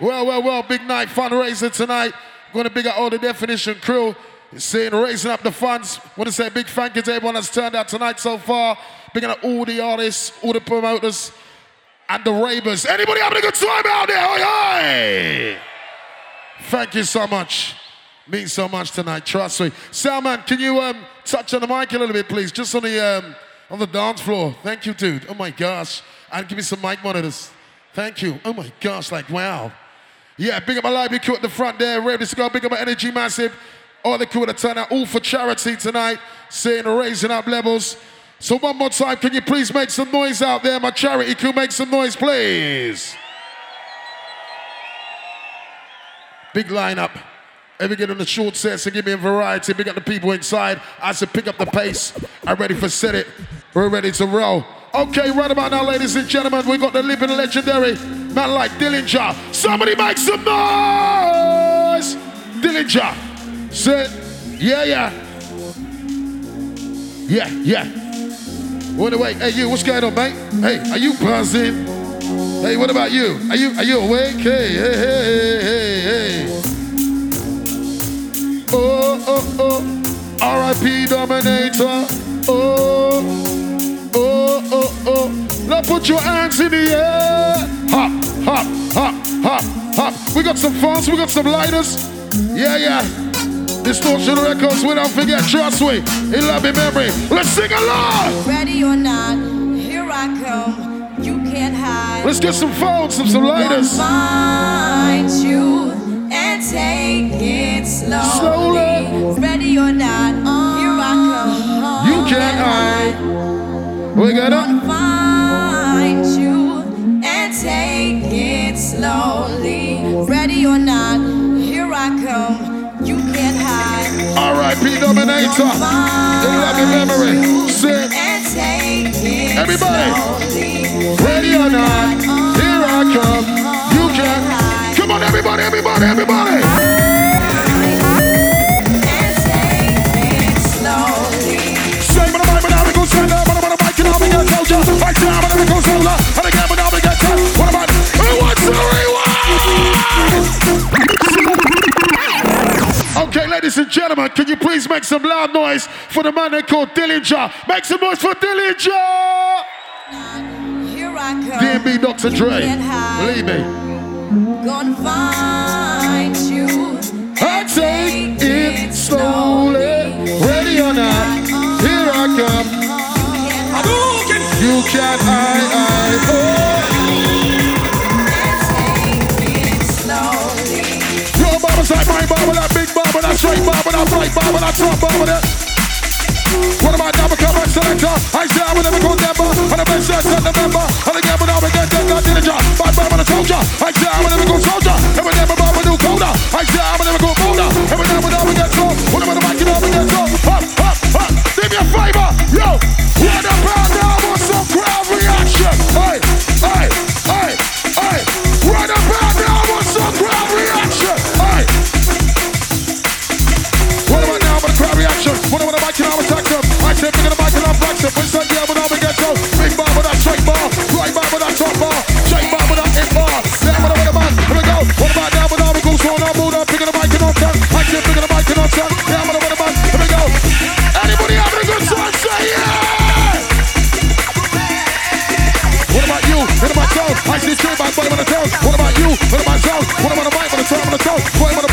Well, well, well, big night fundraiser tonight. Going to big up all the definition crew. Saying raising up the funds. Want to say big thank you to everyone that's turned out tonight so far. Big up all the artists, all the promoters, and the ravers. Anybody having a good time out there? Oi, oi! Thank you so much. Means so much tonight, trust me. Salman, can you um, touch on the mic a little bit, please? Just on the um, on the dance floor. Thank you, dude. Oh my gosh. And give me some mic monitors. Thank you. Oh my gosh, like wow. Yeah, big up my library crew at the front there, ready to go. Big up my energy massive. All the crew that turn out, all for charity tonight, saying raising up levels. So one more time, can you please make some noise out there? My charity crew, make some noise, please. Big lineup. Every get on the short sets and give me a variety. Big up the people inside. I said pick up the pace. I'm ready for set it. We're ready to roll. Okay, right about now, ladies and gentlemen, we got the living legendary man like Dillinja. Somebody make some noise! Dillinja. Sit. Yeah, yeah. Yeah, yeah. What wait? Hey, you, what's going on, mate? Hey, are you buzzing? Hey, what about you? Are you are you awake? Hey, hey, hey, hey, hey. Oh, oh, oh. R.I.P. Dominator. Oh, oh, oh, oh. Now put your hands in the air. Hop, hop, hop, hop, hop. We got some phones, we got some lighters. Yeah, yeah. Distortion Records, we don't forget, trust me. In loving memory. Let's sing along. Ready or not, here I come. You can't hide. Let's get some phones, some, some lighters. Find you and take it slowly. Slowly. Ready or not, here I come. You can't hide. We got slowly. Ready or not, here I come. You can't hide. R.I.P. Dominator. In loving memory. Sit. And take it Everybody. slowly. Ready or not, here I come. You can. Hide. Come on, everybody, everybody, everybody. Okay, ladies and gentlemen, can you please make some loud noise for the man they call Dillinja? Make some noise for Dillinja! Here I come. DMB Dr. You Dre. Believe me. Gonna find you. I take it slowly. Ready or not, here I come. You can't hide. hide. Oh. Barber's like my barber, that big barber, that straight barber, that right barber, that top barber, that. What am I now become a selector? I say I will never go never. And the best set the member. And again, when I will get dead, got diligent. Bad barber, the soldier. I say I will never go soldier. And when never barber, do colder. I say I will never go bolder. And when never, never get What about you? What about toes? What about the mic, on the top of the about the bar, on the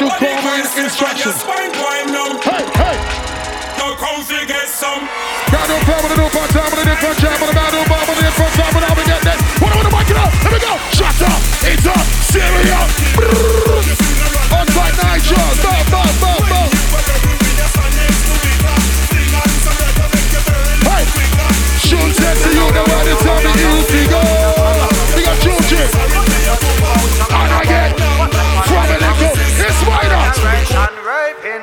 you call me instructions. Hey, hey. No config get some. Got no problem with the new part time, with the different job, with the new bomb, with the different time, with all we get that. What do we mic it up? Here we go. Shut up. It's up. Serious. On tight night, sure. Bop, bop, bop, bop. Hey. Shoot, that's you know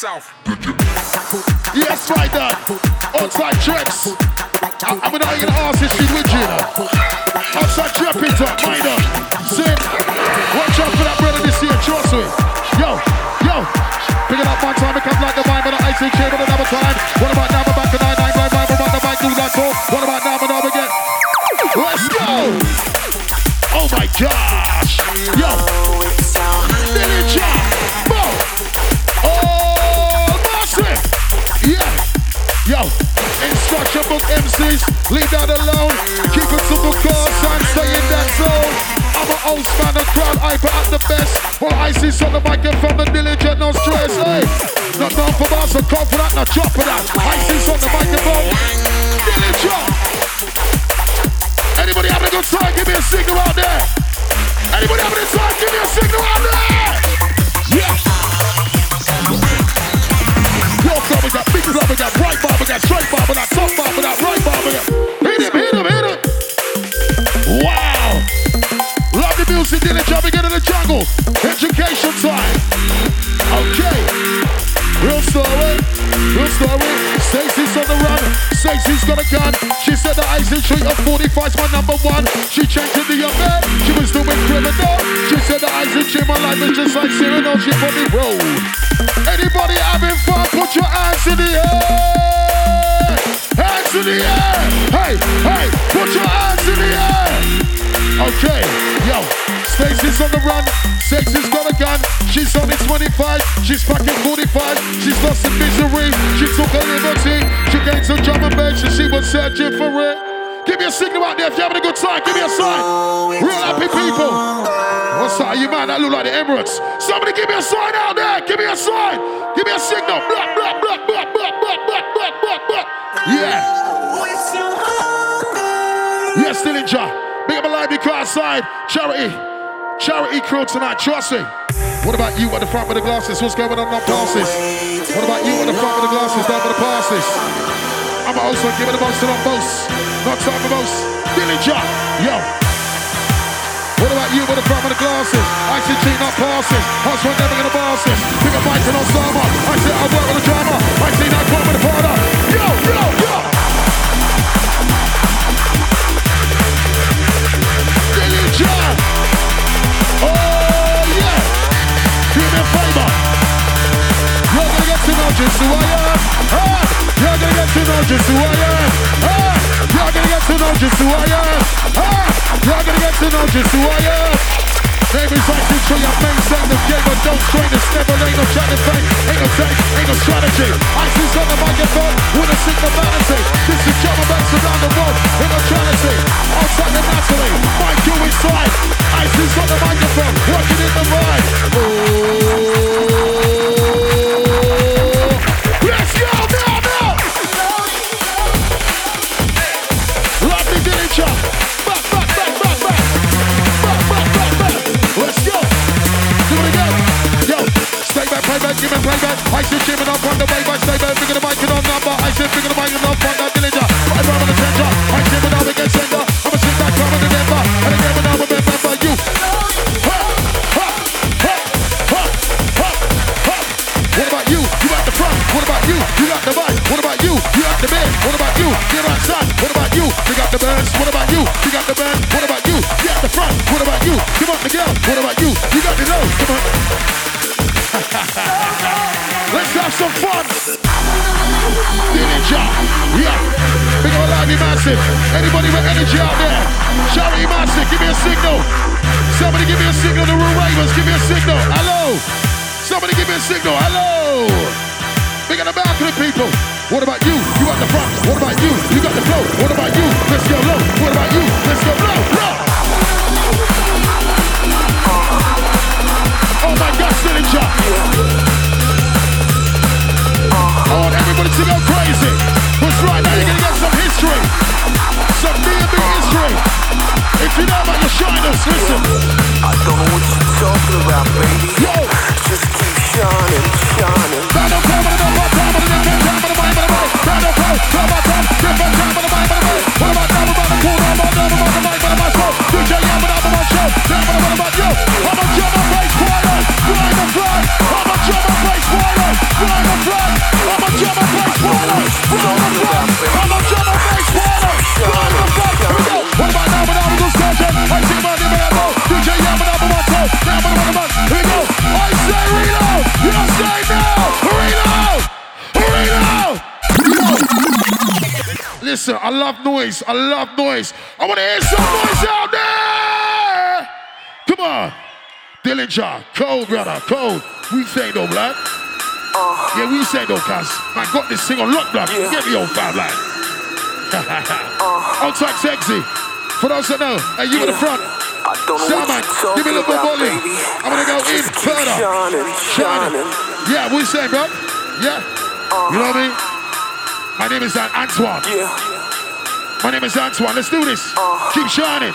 South. Yes, right there. Outside trips. I, I'm iron even asking shit with you. Outside trip into minor. Sit. Watch out for that brother this year. Trust me. Yo, yo. Pick it up one time. It comes like a vine, but I icy chain, another time. Old span of crowd, hyper at the best. Well, I see of the microphone, from the diligent, no stress. Hey, not down for bars, so confident, not drop of that. I see of the microphone, diligent. Anybody having a good time? Give me a signal out there. Anybody having a good time? Give me a signal out there. Walk up, we got big we got right bar, got straight bar, we got top bar, we got right bar, we got. Hit him, hit him, hit him. Wow. Music, it job, we get in the jungle. Education time. Okay. Real story, real story. Stacey's on the run. Stacey's got a gun. She said the in street of 45's my number one. She changed it to your. She was doing criminal. She said the in street my life is just like Cyrano. She put me road. Anybody having fun? Put your hands in the air. Hands in the air. Hey, hey, put your Okay, yo, Stacey's on the run. Stacey's got a gun. She's only 25. She's fucking 45. She's lost in misery. She took a liberty. She came to drum and bass and she was searching for it. Give me a signal out there if you're having a good time. Give me a sign. Real happy people. What's that? You man that look like the Emirates. Somebody give me a sign out there. Give me a sign. Give me a signal. Blah, blah, blah, blah, blah, blah, blah, blah, blah, blah. Yeah. Yes, Dillinja. Big up a live crew outside. Charity. Charity crew tonight. Trust me. What about you at the front with the glasses? What's going on up passes? What about you at the front with the glasses? Down with the passes. I'm also giving the most to them most. Not time for most. Dillinja. Yo. What about you with the front with the glasses? I see cheat, not passes. Hot one never gonna boss this. Pick up Mike and Osama. I said I work with the drama. I see that one with the partner. Yo, yo, just who I am. Ah, you're gonna get to know just who I am. Ah, you're gonna get to know just who I am. Ah, you're gonna get to know just who I am. Name is like to show your main set the game, but don't strain this. Never ain't no chatting fake, ain't no take, ain't no strategy. IC3 on the microphone with a signal vanity. This is Jumbo Banks around the world in neutrality. Outside the Natalie, Mike you inside. IC3 on the microphone, working in the ride. Oh, Massive. Anybody with energy out there? Charity Massive, give me a signal. Somebody give me a signal. The Real Ravens, give me a signal. Hello. Somebody give me a signal. Hello. Big on the balcony, people. What about you? You at the front. What about you? You got the flow. What about you? Let's go low. What about you? Let's go low. Low. Oh my God, Dillinja. I want everybody to go crazy. Because right now you're gonna get some history. Some D&B history. If you know about your shiners, listen. I don't know what you're talking about, baby. Yo. Just keep shining, shining. Round of time, round of time, round of different time, round of mind, round of mind. Round of time, round of time, different time, round of mind, round of mind. What about now, about the cool, round about now, about the mind, round of my soul. DJ listen, I love noise. I love noise. I want to hear some noise out there. Come on. Dillinja, cold brother, cold. We say no black. Uh, uh-huh. yeah, we say no cuz. I got this thing on lock black. Yeah. Get me on five line. I'm so sexy. For those that know, hey, you yeah. in the front. I don't know what give me a little more. I'm gonna go in further. Shining, shining. Yeah, we say, bro. Yeah. Uh, you know uh-huh. what I mean? My name is Antoine. Yeah. My name is Antoine. Let's do this. Uh, Keep shining.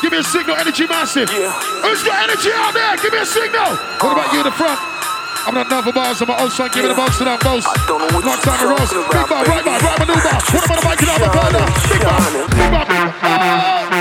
Give me a signal, energy massive. Yeah. Who's got energy out there? Give me a signal. Uh, what about you in the front? I'm not known for bars. I'm an old son. Give me the most of that most. I don't know what Long time in rows. Big bar, right bar, right maneuver. What about the mic? Get out the corner. Big bar, big bar.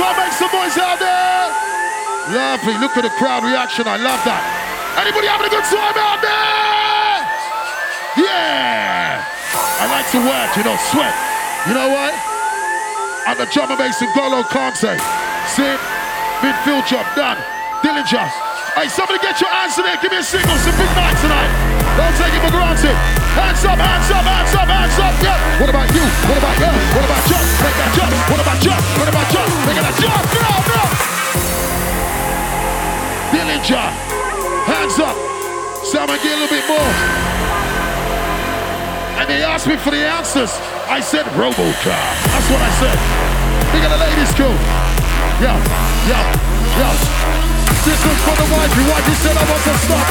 Come make some noise out there. Lovely. Look at the crowd reaction. I love that. Anybody having a good time out there? Yeah. I like to work, you know, sweat. You know what? I'm the drummer Mason Golo Conte. See? Midfield job done. Dillinja. Hey, somebody get your hands in there. Give me a single. It's a big night tonight. Don't take it for granted. Hands up, hands up, hands up, hands up. Yeah. What about you? What about you? What about jump? Make that jump. What about jump? What about jump? Make that jump. No, no. Dillinja. Hands up. Someone get a little bit more. And they asked me for the answers. I said Robocar. That's what I said. Big of the ladies crew. Yo, yo, yo. This one's for the wifey. Wifey said I want to stop.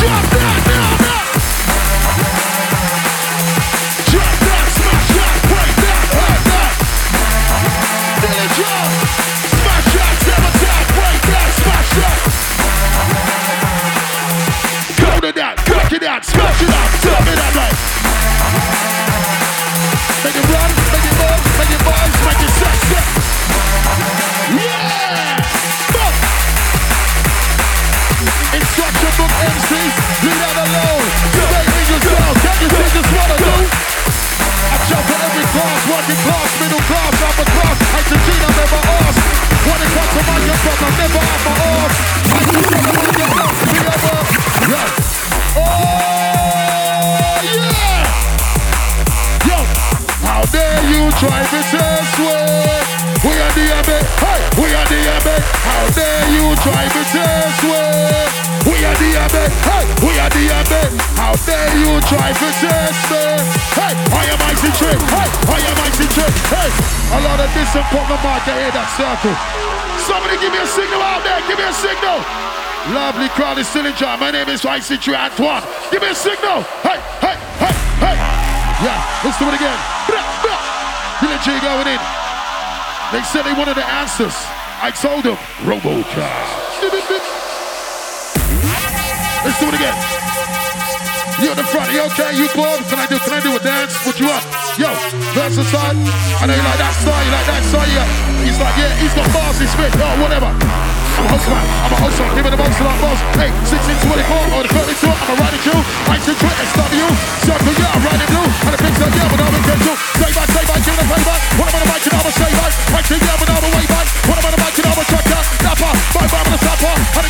Drop that, class, working class, middle class, upper class. Asked. When it comes to my young I never have my wanna wanna. Oh, how dare you try to test How dare you try to test way? We are the MA, hey, we are the MA. How dare you try to test me? Hey, I am IC3, hey, I am IC3, hey. A lot of and put the hear that circle. Somebody give me a signal out there, give me a signal. Lovely crowd is still in jam. My name is IC3 Antoine. Give me a signal. Hey, hey, hey, hey. Yeah, let's do it again. G going in. They said they wanted the answers. I told him. Robocar. Let's do it again. You at the front, you okay? You bored? Can I do can I do a dance? What you want? Yo, versatile. I know you like that style, you like that style, yeah. He's like, yeah, he's got bars, he's spit, oh, whatever. I'm a man, I'm a man, give it the to that boss. Hey, 1624 or the 32, I'm a riding Q. I should quit SW. Circle, yeah, I'm riding blue. And the picture, yeah, but I'm in control. Say back, say back, give it a payback. When I'm on the mic, and I'm a say back. To yeah, but I'm a way back. When I'm on the mic, and I'm a tracker. Napper, bye bye, I'm a sapper.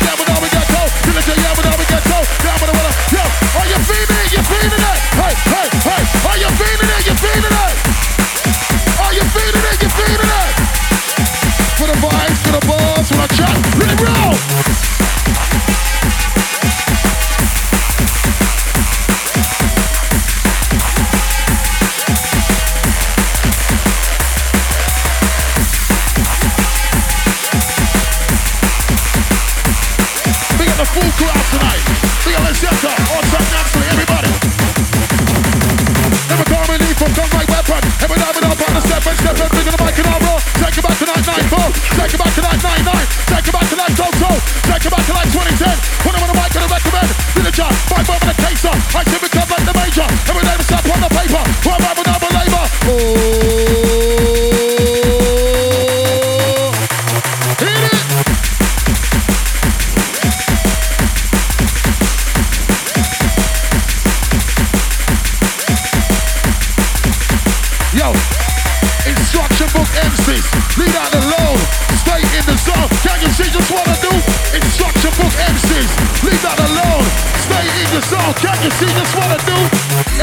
Just I do?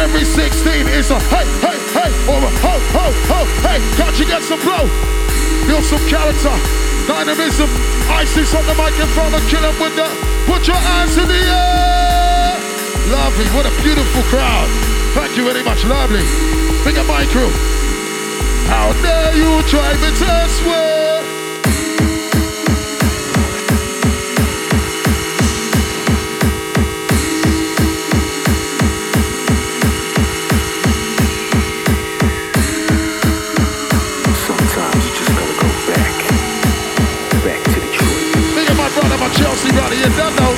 Every 16 is a hey, hey, hey, or a ho, ho, ho, hey. Can't you get some flow? Build some character, dynamism. IC3 on the microphone, and kill with the. Put your hands in the air. Lovely, what a beautiful crowd. Thank you very much, lovely. Big up my crew. How dare you try to test way? Chelsea brother, you don't know.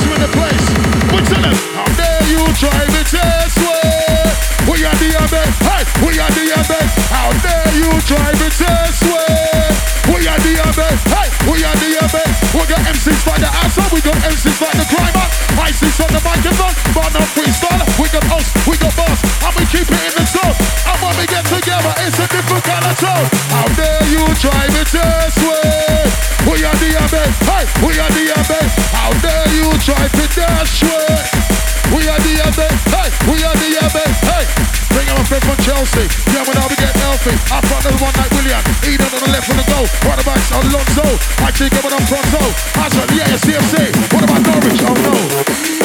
In the place. What's in it? How dare you try to test way? We are the MA. Hey, we are the MA. How dare you try to test way? We are the MA. Hey, we are the MA. We got MCs like the outside, we got MCs like the climber. IC3 on the microphone, but no freestyle. We got us, we got boss, and we keep it in the zone. And when we get together, it's a different kind of tone. How dare you try to test way? We are the best the best. How dare you try to dash way? We are the best. Hey, we are the best. Hey, bring him a friend from Chelsea. Yeah, when I we get healthy. I front the one like Willian. Eden on the left with the goal. Right about Alonso. Actually, coming up Pronto. Hazard, yeah, CFC. What about Norwich? Oh no.